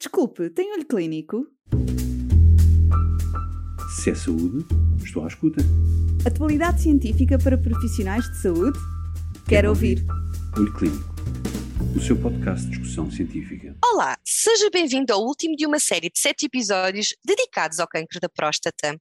Desculpe, tem olho clínico? Se é saúde, estou à escuta. Atualidade científica para profissionais de saúde? Quero ouvir. Olho Clínico, o seu podcast de discussão científica. Olá, seja bem-vindo ao último de uma série de sete episódios dedicados ao cancro da próstata.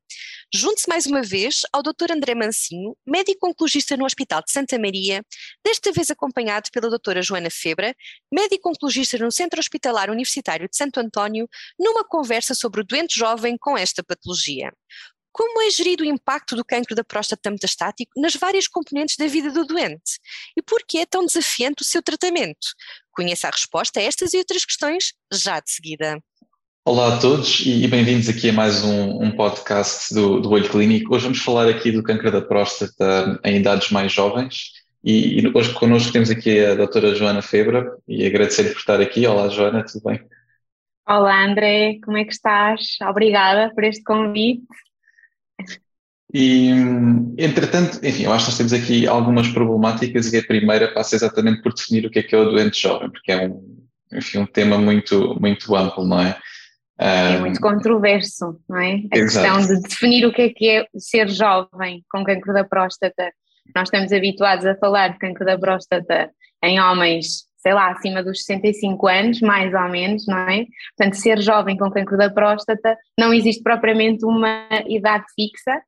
Junte-se mais uma vez ao Dr. André Mancinho, médico oncologista no Hospital de Santa Maria, desta vez acompanhado pela doutora Joana Febra, médico oncologista no Centro Hospitalar Universitário de Santo António, numa conversa sobre o doente jovem com esta patologia. Como é gerido o impacto do cancro da próstata metastático nas várias componentes da vida do doente? E por que é tão desafiante o seu tratamento? Conheça a resposta a estas e outras questões já de seguida. Olá a todos e bem-vindos aqui a mais um, um podcast do, do, Olho Clínico. Hoje vamos falar aqui do cancro da próstata em idades mais jovens e, e hoje connosco temos aqui a doutora Joana Febra e agradecer-lhe por estar aqui. Olá Joana, tudo bem? Olá André, como é que estás? Obrigada por este convite. E, entretanto, enfim, eu acho que nós temos aqui algumas problemáticas e a primeira passa exatamente por definir o que é que é o doente jovem, porque é um, enfim, um tema muito, muito amplo, não é? É muito controverso, não é? A Exato. questão de definir o que é que é ser jovem com cancro da próstata. Nós estamos habituados a falar de cancro da próstata em homens, sei lá, acima dos 65 anos, mais ou menos, não é? Portanto, ser jovem com cancro da próstata não existe propriamente uma idade fixa,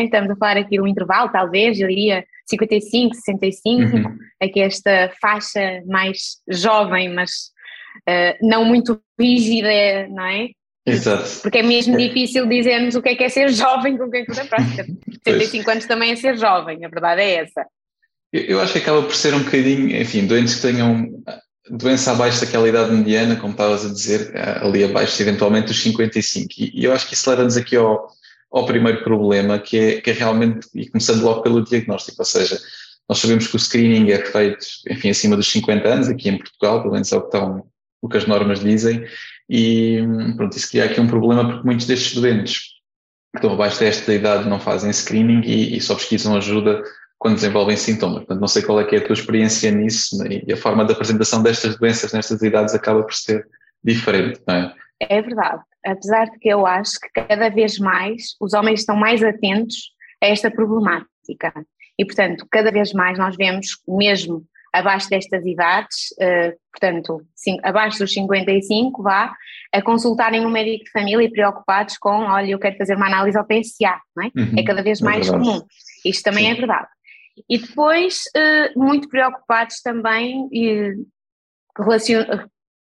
é? Estamos a falar aqui de um intervalo, talvez, eu diria 55, 65, uhum. aqui esta faixa mais jovem, mas uh, não muito rígida, não é? Exato. Porque é mesmo difícil dizermos o que é que é ser jovem com quem da prática. 75 anos também é ser jovem, a verdade é essa. Eu, eu acho que acaba por ser um bocadinho, enfim, doentes que tenham doença abaixo daquela idade mediana, como estavas a dizer, ali abaixo, eventualmente, dos 55. E, e eu acho que isso leva-nos aqui ao, ao primeiro problema, que é, que é realmente, e começando logo pelo diagnóstico, ou seja, nós sabemos que o screening é feito, enfim, acima dos 50 anos, aqui em Portugal, pelo menos é o que, estão, o que as normas dizem, e pronto, isso cria aqui um problema porque muitos destes doentes que estão abaixo desta idade não fazem screening e, e só pesquisam ajuda quando desenvolvem sintomas. Portanto, não sei qual é, é a tua experiência nisso né? e a forma de apresentação destas doenças nestas idades acaba por ser diferente, não é? É verdade apesar de que eu acho que cada vez mais os homens estão mais atentos a esta problemática. E, portanto, cada vez mais nós vemos, mesmo abaixo destas idades, uh, portanto, sim, abaixo dos 55, vá, a consultarem um médico de família e preocupados com, olha, eu quero fazer uma análise ao PSA, não é? Uhum, é cada vez é mais comum. Isto também sim. é verdade. E depois, uh, muito preocupados também, relacion,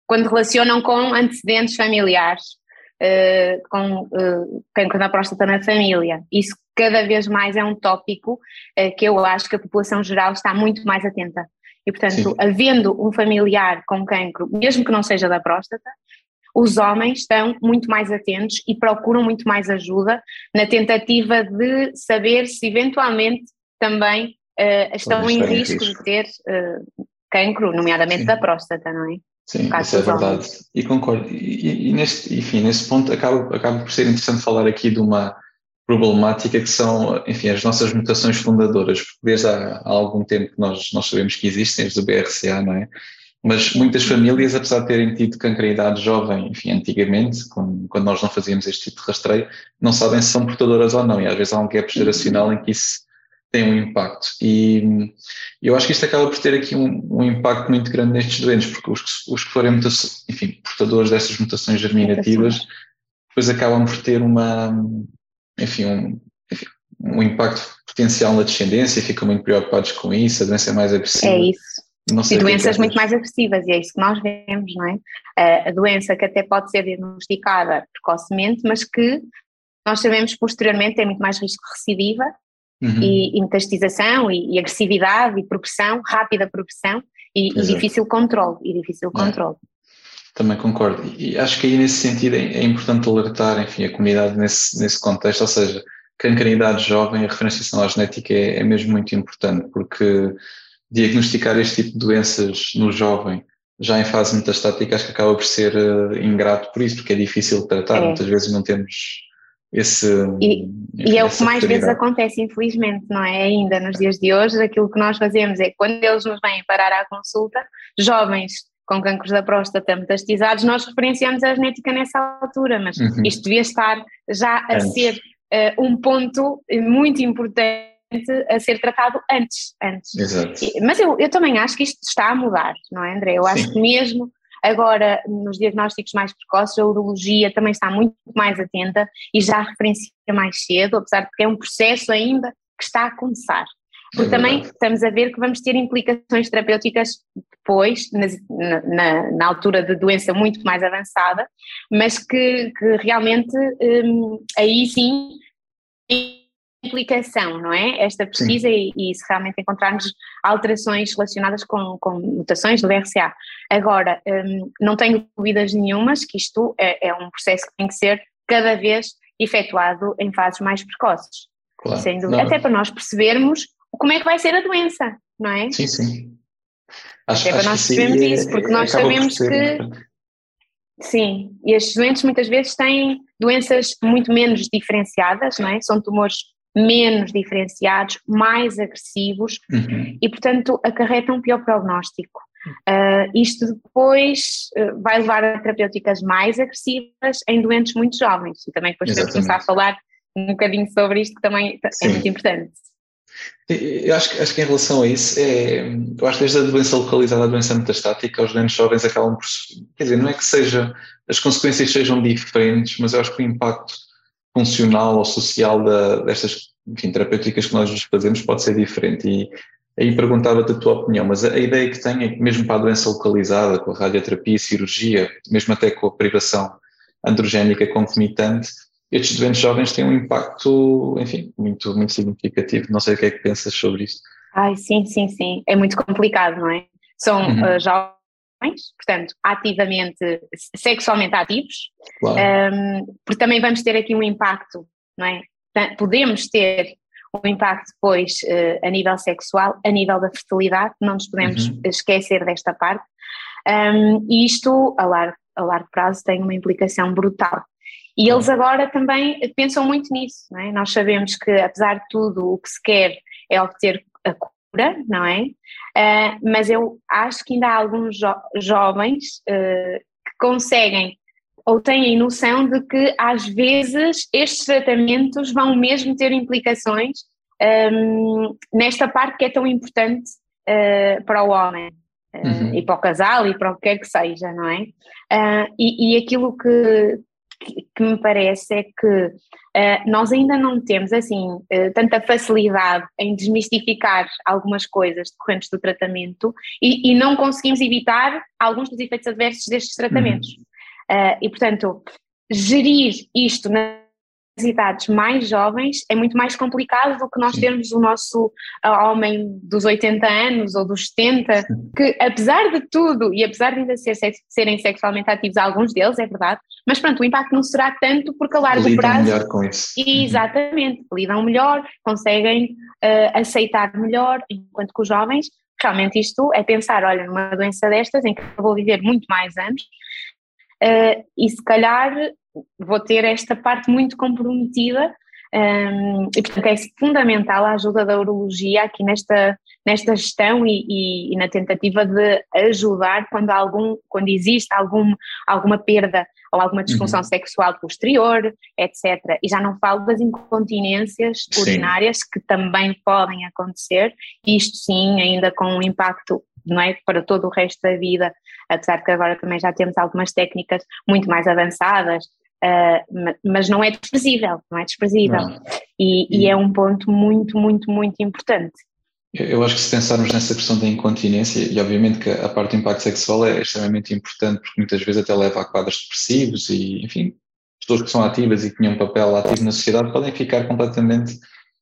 quando relacionam com antecedentes familiares, uh, com uh, cancro na próstata na família. Isso cada vez mais é um tópico uh, que eu acho que a população geral está muito mais atenta. E, portanto, Sim. havendo um familiar com cancro, mesmo que não seja da próstata, os homens estão muito mais atentos e procuram muito mais ajuda na tentativa de saber se eventualmente também uh, estão em risco, risco, de ter uh, cancro, nomeadamente Sim. da próstata, não é? Sim, isso é verdade. E concordo. E, e, neste, enfim, nesse ponto acaba, acaba por ser interessante falar aqui de uma problemática que são, enfim, as nossas mutações fundadoras, porque desde há, há algum tempo que nós, nós sabemos que existem as do BRCA, não é? Mas muitas famílias, apesar de terem tido cancreidade jovem, enfim, antigamente, quando, quando nós não fazíamos este tipo de rastreio, não sabem se são portadoras ou não, e às vezes há um gap geracional em que isso tem um impacto. E eu acho que isto acaba por ter aqui um, um impacto muito grande nestes doentes, porque os, os que forem enfim, portadores dessas mutações germinativas, depois acabam por ter uma, enfim, um, enfim, um impacto potencial na descendência, ficam muito preocupados com isso, a doença é mais agressiva. É isso. e é doenças é muito mais agressivas, e é isso que nós vemos, não é? A doença que até pode ser diagnosticada precocemente, mas que nós sabemos posteriormente tem muito mais risco de recidiva uhum. e, e metastização e, e, agressividade e progressão, rápida progressão e, e difícil controle, e difícil é. controle. Também concordo. E acho que aí nesse sentido é, é importante alertar, enfim, a comunidade nesse, nesse contexto, ou seja, cancrenidade jovem, a referenciação à genética é, é mesmo muito importante, porque diagnosticar este tipo de doenças no jovem já em fase metastática acho que acaba por ser uh, ingrato por isso, porque é difícil de tratar, é. muitas vezes não temos esse. E, e é o que mais vezes acontece, infelizmente, não é? Ainda nos dias de hoje, aquilo que nós fazemos é quando eles nos vêm parar à consulta, jovens com cancros da próstata metastizados, nós referenciamos a genética nessa altura, mas Uhum. isto devia estar já a Antes. ser eh, um ponto muito importante a ser tratado antes, antes. Exato. Mas eu, eu também acho que isto está a mudar, não é, André? Eu acho Sim. que mesmo agora nos diagnósticos mais precoces, a urologia também está muito mais atenta e já referencia mais cedo, apesar de que é um processo ainda que está a começar. Porque É também estamos a ver que vamos ter implicações terapêuticas depois, na, na, na altura de doença muito mais avançada, mas que, que realmente hum, aí sim implicação, não é? Esta pesquisa e, e se realmente encontrarmos alterações relacionadas com, com mutações do BRCA. Agora, hum, não tenho dúvidas nenhumas que isto é, é um processo que tem que ser cada vez efetuado em fases mais precoces. Claro. Sem dúvida. Não, Até para nós percebermos como é que vai ser a doença, não é? Sim, sim. Acho, Até para acho nós que percebermos é- isso, porque nós acaba por sabemos ser que-. Sim, e estes doentes muitas vezes têm doenças muito menos diferenciadas, não é? São tumores menos diferenciados, mais agressivos Uhum. e, portanto, acarretam um pior prognóstico. Ah, isto depois ah, vai levar a terapêuticas mais agressivas em doentes muito jovens e também depois podemos Exatamente. começar a falar um bocadinho sobre isto que também é Sim. muito importante. Eu acho, que- acho que em relação a isso, é, eu acho que desde a doença localizada à doença metastática, os doentes jovens acabam por. Quer dizer, não é que seja, as consequências sejam diferentes, mas eu acho que o impacto funcional ou social da, destas enfim, terapêuticas que nós lhes fazemos pode ser diferente. E aí perguntava-te a tua opinião, mas a, a ideia que tenho é que, mesmo para a doença localizada, com a radioterapia, cirurgia, mesmo até com a privação androgénica concomitante, estes doentes jovens têm um impacto, enfim, muito, muito significativo. Não sei o que é que pensas sobre isso. Ai, sim, sim, sim. É muito complicado, não é? São Uhum. ah, jovens, portanto, ativamente, sexualmente ativos, Claro. um, porque também vamos ter aqui um impacto, não é? Podemos ter um impacto depois eh, a nível sexual, a nível da fertilidade, não nos podemos Uhum. esquecer desta parte. Um, e isto, a largo, a largo prazo, tem uma implicação brutal. E eles agora também pensam muito nisso, não é? Nós sabemos que, apesar de tudo, o que se quer é obter a não é? Ah, mas eu acho que ainda há alguns jo- jovens eh, que conseguem ou têm noção de que às vezes estes tratamentos vão mesmo ter implicações hum, nesta parte que é tão importante eh, para o homem Uhum. e para o casal e para o que quer que seja, não é? E, e aquilo que, que me parece é que ah, nós ainda não temos assim eh, tanta facilidade em desmistificar algumas coisas decorrentes do tratamento e, e não conseguimos evitar alguns dos efeitos adversos destes tratamentos. Uh, e, portanto, gerir isto nas idades mais jovens é muito mais complicado do que nós termos o nosso uh, homem dos 80 anos ou dos 70, que apesar de tudo e apesar de ainda ser, serem sexualmente ativos, alguns deles, é verdade, mas pronto, o impacto não será tanto porque a largo Lidam prazo melhor com isso. Exatamente, lidam melhor, conseguem eh, aceitar melhor, enquanto que os jovens, realmente isto é pensar, olha, numa doença destas em que eu vou viver muito mais anos eh, e se calhar vou ter esta parte muito comprometida ehm, e portanto é fundamental a ajuda da urologia aqui nesta, nesta gestão e, e- e na tentativa de ajudar quando, algum, quando existe algum, alguma perda ou alguma disfunção Uhum. sexual posterior, etc. E já não falo das incontinências Sim. urinárias que também podem acontecer, isto sim ainda com um impacto não é, para todo o resto da vida, apesar de que agora também já temos algumas técnicas muito mais avançadas, ma- mas não é desprezível, não é desprezível. Não. E, e é um ponto muito, muito, muito importante. Eu eu acho que se pensarmos nessa questão da incontinência, e obviamente que a parte do impacto sexual é extremamente importante, porque muitas vezes até leva a quadros depressivos e, enfim, pessoas que são ativas e que tinham um papel ativo na sociedade podem ficar completamente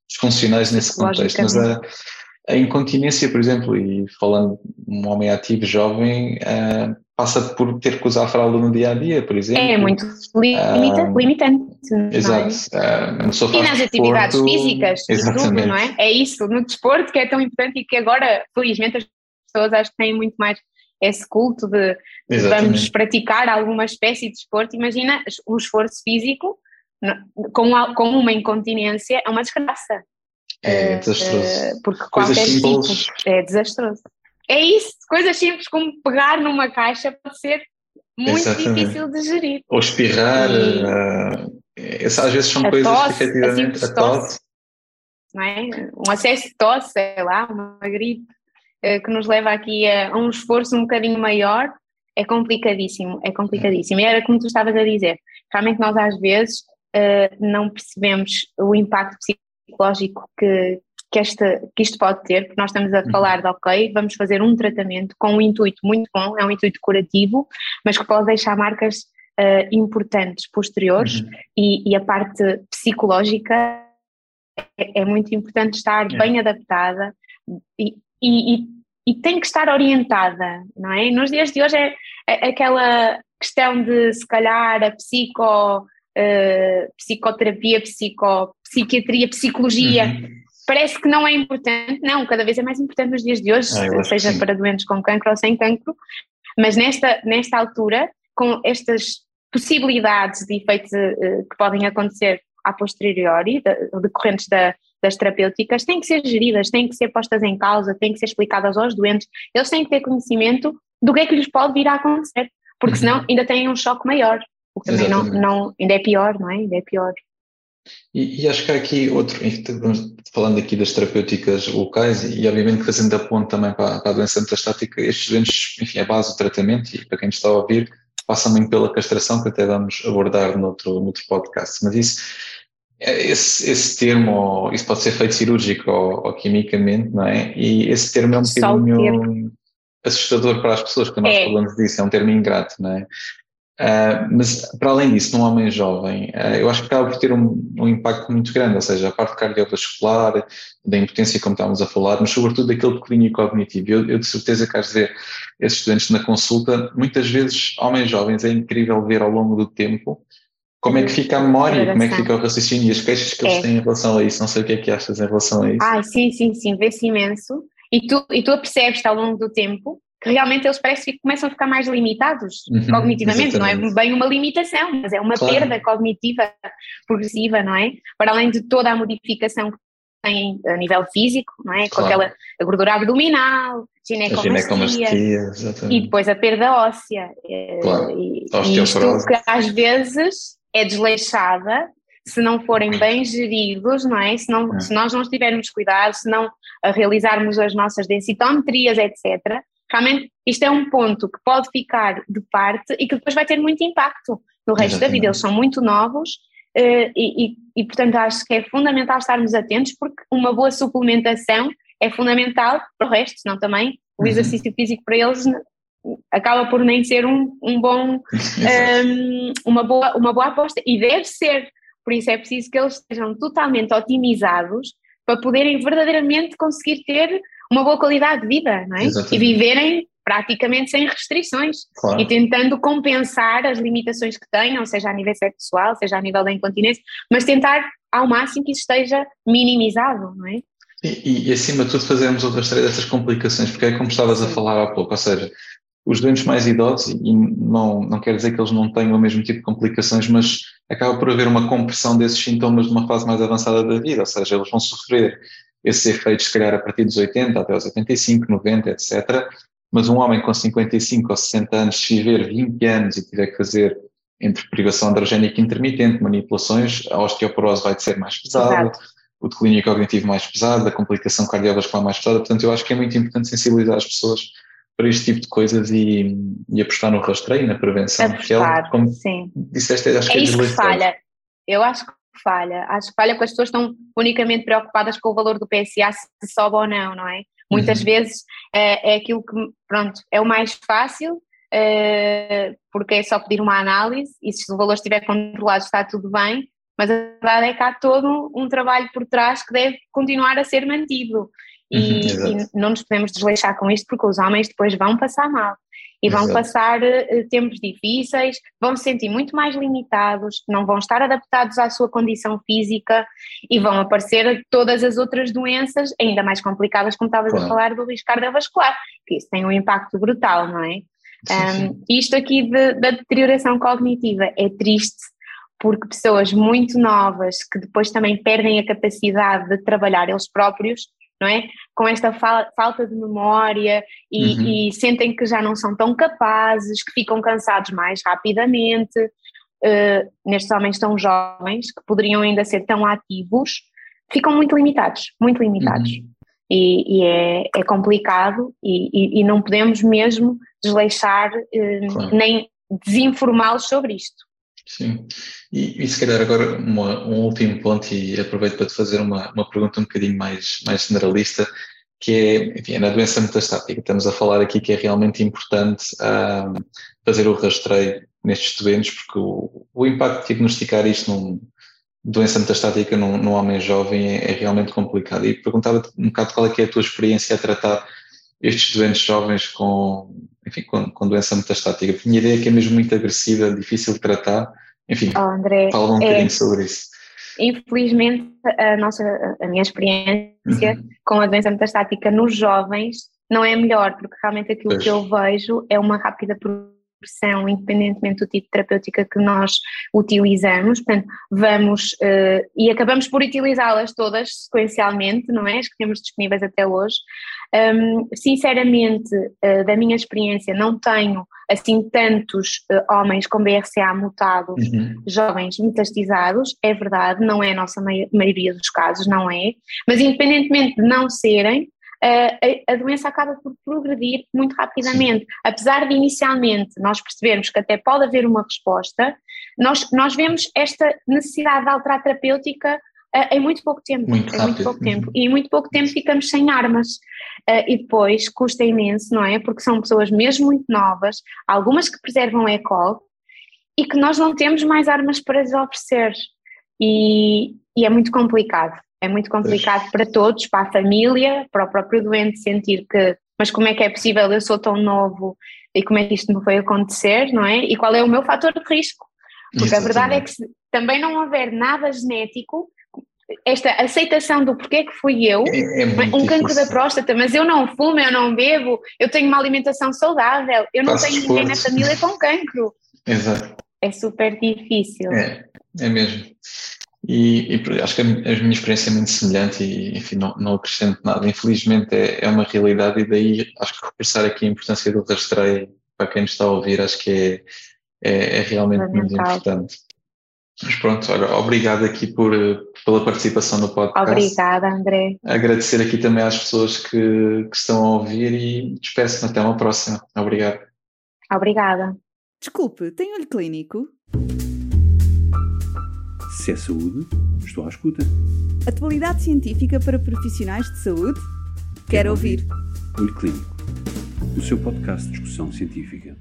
disfuncionais nesse contexto. Mas a, a incontinência, por exemplo, e falando de um homem ativo jovem, ah, passa por ter que usar a fralda no dia a dia, por exemplo. É muito limita, Ah, limitante. é? Exato. Ah, pessoa E nas atividades desporto- físicas tudo, não é? É isso, no desporto que é tão importante e que agora, felizmente, as pessoas acho que têm muito mais esse culto de vamos praticar alguma espécie de desporto. Imagina um esforço físico com, com uma incontinência, é uma desgraça. É Eh, desastroso. porque Coisas qualquer simples. tipo é desastroso. é isso, coisas simples como pegar numa caixa pode ser muito Exatamente. difícil de gerir. Ou espirrar, E- uh, essa às vezes são A coisas tosse, que efetivamente a simples a tosse. Não é? Um acesso de tosse, sei lá, uma gripe eh, que nos leva aqui a, a um esforço um bocadinho maior, é complicadíssimo, é complicadíssimo. E era como tu estavas a dizer, realmente nós às vezes eh, não percebemos o impacto psicológico que, que, esta, que isto pode ter, porque nós estamos a Uhum. falar de, ok, vamos fazer um tratamento com um intuito muito bom, é um intuito curativo, mas que pode deixar marcas eh, importantes posteriores Uhum. e, e a parte psicológica é, é muito importante estar É. bem adaptada e, e, e- e tem que estar orientada, não é? Nos dias de hoje é, é aquela questão de se calhar a psico, eh, psicoterapia, psico, psiquiatria, psicologia, Uhum. parece que não é importante, não, cada vez é mais importante nos dias de hoje, Ah, seja para doentes com cancro ou sem cancro, mas nesta, nesta altura, com estas possibilidades de efeitos eh, que podem acontecer a posteriori, de- decorrentes da- das terapêuticas, têm que ser geridas, têm que ser postas em causa, têm que ser explicadas aos doentes, eles têm que ter conhecimento do que é que lhes pode vir a acontecer, porque Uhum. senão ainda têm um choque maior, o que também não, não, ainda é pior, não é? Ainda é pior. E, e acho que há aqui outro, falando aqui das terapêuticas locais e, obviamente fazendo a ponte também para, para a doença metastática, estes doentes, enfim, a base do tratamento e para quem está a ouvir, passam muito pela castração que até vamos abordar noutro, noutro podcast, mas isso, é, esse, esse termo, isso pode ser feito cirúrgico ou, ou quimicamente, não é? E esse termo é um bocadinho assustador para as pessoas, que nós É. falamos disso, é um termo ingrato, não é? Uh, mas, para além disso, num homem jovem, uh, eu acho que acaba por ter um, um, impacto muito grande, ou seja, a parte cardiovascular, da impotência, como estávamos a falar, mas sobretudo daquele clínico cognitivo. Eu, eu de certeza que has de ver esses estudantes na consulta, muitas vezes, homens jovens, é incrível ver ao longo do tempo como é que fica a memória, como é que fica o raciocínio e as queixas que eles É. têm em relação a isso. Não sei o que é que achas em relação a isso. Ah, sim, sim, sim, vê-se imenso. E tu, e tu percebes ao longo do tempo que realmente eles parecem que começam a ficar mais limitados Uhum, cognitivamente. Não é exatamente. bem uma limitação, mas é uma Claro. perda cognitiva progressiva, não é? Para além de toda a modificação que têm a nível físico, não é? Com Claro. aquela gordura abdominal, ginecomastia. ginecomastia, E depois a perda óssea. Eh, Claro. E, e isto que às vezes é desleixada se não forem bem geridos, não é? Se, não, É. se nós não tivermos cuidado, se não realizarmos as nossas densitometrias, etc., realmente isto é um ponto que pode ficar de parte e que depois vai ter muito impacto no resto da Exatamente. vida. Eles são muito novos eh, e, e, e, portanto, acho que é fundamental estarmos atentos porque uma boa suplementação é fundamental para o resto, senão também o Uhum. exercício físico para eles acaba por nem ser um, um bom, um, uma, boa, uma boa aposta e deve ser, por isso é preciso que eles estejam totalmente otimizados para poderem verdadeiramente conseguir ter uma boa qualidade de vida, não é? Exatamente. E viverem praticamente sem restrições Claro. e tentando compensar as limitações que tenham, seja a nível sexual, seja a nível da incontinência, mas tentar ao máximo que isso esteja minimizado, não é? E, e, acima de tudo fazermos o rastreio dessas complicações, porque é como estavas a falar há pouco, ou seja, os doentes mais idosos, e não, não quer dizer que eles não tenham o mesmo tipo de complicações, mas acaba por haver uma compressão desses sintomas numa fase mais avançada da vida, ou seja, eles vão sofrer esses efeitos, se calhar, a partir dos 80 até os 85, 90, etc. Mas um homem com 55 ou 60 anos, se viver 20 anos e tiver que fazer entre privação androgénica intermitente, manipulações, a osteoporose vai ser mais pesada, Exato. o declínio cognitivo mais pesado, a complicação cardiovascular mais pesada. Portanto, eu acho que é muito importante sensibilizar as pessoas para este tipo de coisas e, e apostar no rastreio na prevenção. porque ela, Apostar, como sim. disseste, acho É que é isso que falha. Eu acho que falha. Acho que falha porque as pessoas estão unicamente preocupadas com o valor do PSA, se sobe ou não, não é? Muitas Uhum. vezes é, é aquilo que, pronto, é o mais fácil, eh, porque é só pedir uma análise e se o valor estiver controlado está tudo bem, mas a verdade é que há todo um trabalho por trás que deve continuar a ser mantido. E, Uhum, exato. e não nos podemos desleixar com isto porque os homens depois vão passar mal e vão Exato. passar eh, tempos difíceis, vão se sentir muito mais limitados, não vão estar adaptados à sua condição física e vão aparecer todas as outras doenças ainda mais complicadas, como estavas Claro. a falar do risco cardiovascular, que isso tem um impacto brutal, não é? Sim, sim. Um, isto aqui de- da deterioração cognitiva é triste porque pessoas muito novas que depois também perdem a capacidade de trabalhar eles próprios não é? Com esta fa falta de memória e, uhum. e, sentem que já não são tão capazes, que ficam cansados mais rapidamente. Uh, nestes homens tão jovens, que poderiam ainda ser tão ativos, ficam muito limitados, muito limitados. Uhum. E, e é, é, complicado e, e, não podemos mesmo desleixar uh, claro. nem desinformá-los sobre isto. Sim, e, e se calhar agora uma, um último ponto, e aproveito para te fazer uma, uma pergunta um bocadinho mais, mais generalista, que é, enfim, é na doença metastática. Estamos a falar aqui que é realmente importante um, fazer o rastreio nestes doentes, porque o, o impacto de diagnosticar isto num doença metastática num, num homem jovem é, é realmente complicado. E perguntava-te um bocado qual é é a tua experiência a tratar estes doentes jovens com, enfim, com, com doença metastática. A minha ideia é que é mesmo muito agressiva, difícil de tratar. Enfim, oh, André, fala um é, bocadinho sobre isso. Infelizmente, a, nossa, a minha experiência uhum. com a doença metastática nos jovens não é melhor, porque realmente aquilo pois. que eu vejo é uma rápida progressão, independentemente do tipo de terapêutica que nós utilizamos, portanto, vamos uh, e acabamos por utilizá-las todas sequencialmente, não é? As que temos disponíveis até hoje. Um, sinceramente, uh, da minha experiência, não tenho assim tantos uh, homens com BRCA mutado, uhum. jovens metastizados, é verdade, não é a nossa maioria dos casos, não é, mas independentemente de não serem, a, a doença acaba por progredir muito rapidamente. Apesar de inicialmente nós percebermos que até pode haver uma resposta, nós, nós vemos esta necessidade de alterar terapêutica uh, em muito pouco tempo. Muito em muito pouco tempo. E em muito pouco tempo ficamos sem armas. Uh, e depois custa imenso, não é? Porque são pessoas mesmo muito novas, algumas que preservam a ECOL e que nós não temos mais armas para lhes oferecer. E, e é muito complicado. É muito complicado para todos, para a família, para o próprio doente sentir que, mas como é que é possível, eu sou tão novo e como é que isto me foi acontecer, não é? E qual é o meu fator de risco? Porque Exatamente. a verdade é que se também não houver nada genético, esta aceitação do porquê que fui eu, é, é um cancro da próstata, mas eu não fumo, eu não bebo, eu tenho uma alimentação saudável, eu não tenho ninguém na família com cancro. Exato. É super difícil. É, é mesmo. E, e, acho que a, minha experiência é muito semelhante e, enfim, não, não acrescento nada. Infelizmente é, é uma realidade e daí acho que reforçar aqui a importância do rastreio para quem nos está a ouvir, acho que é, é, é realmente muito importante. Mas pronto, olha, obrigado aqui por, pela participação no podcast. Obrigada, André. Agradecer aqui também às pessoas que, que estão a ouvir e despeço-me até uma próxima. Obrigado. Obrigada. Desculpe, tem olho clínico? Se é saúde, estou à escuta. Atualidade científica para profissionais de saúde? Quero, Quero ouvir. ouvir. Olho Clínico, o seu podcast de discussão científica.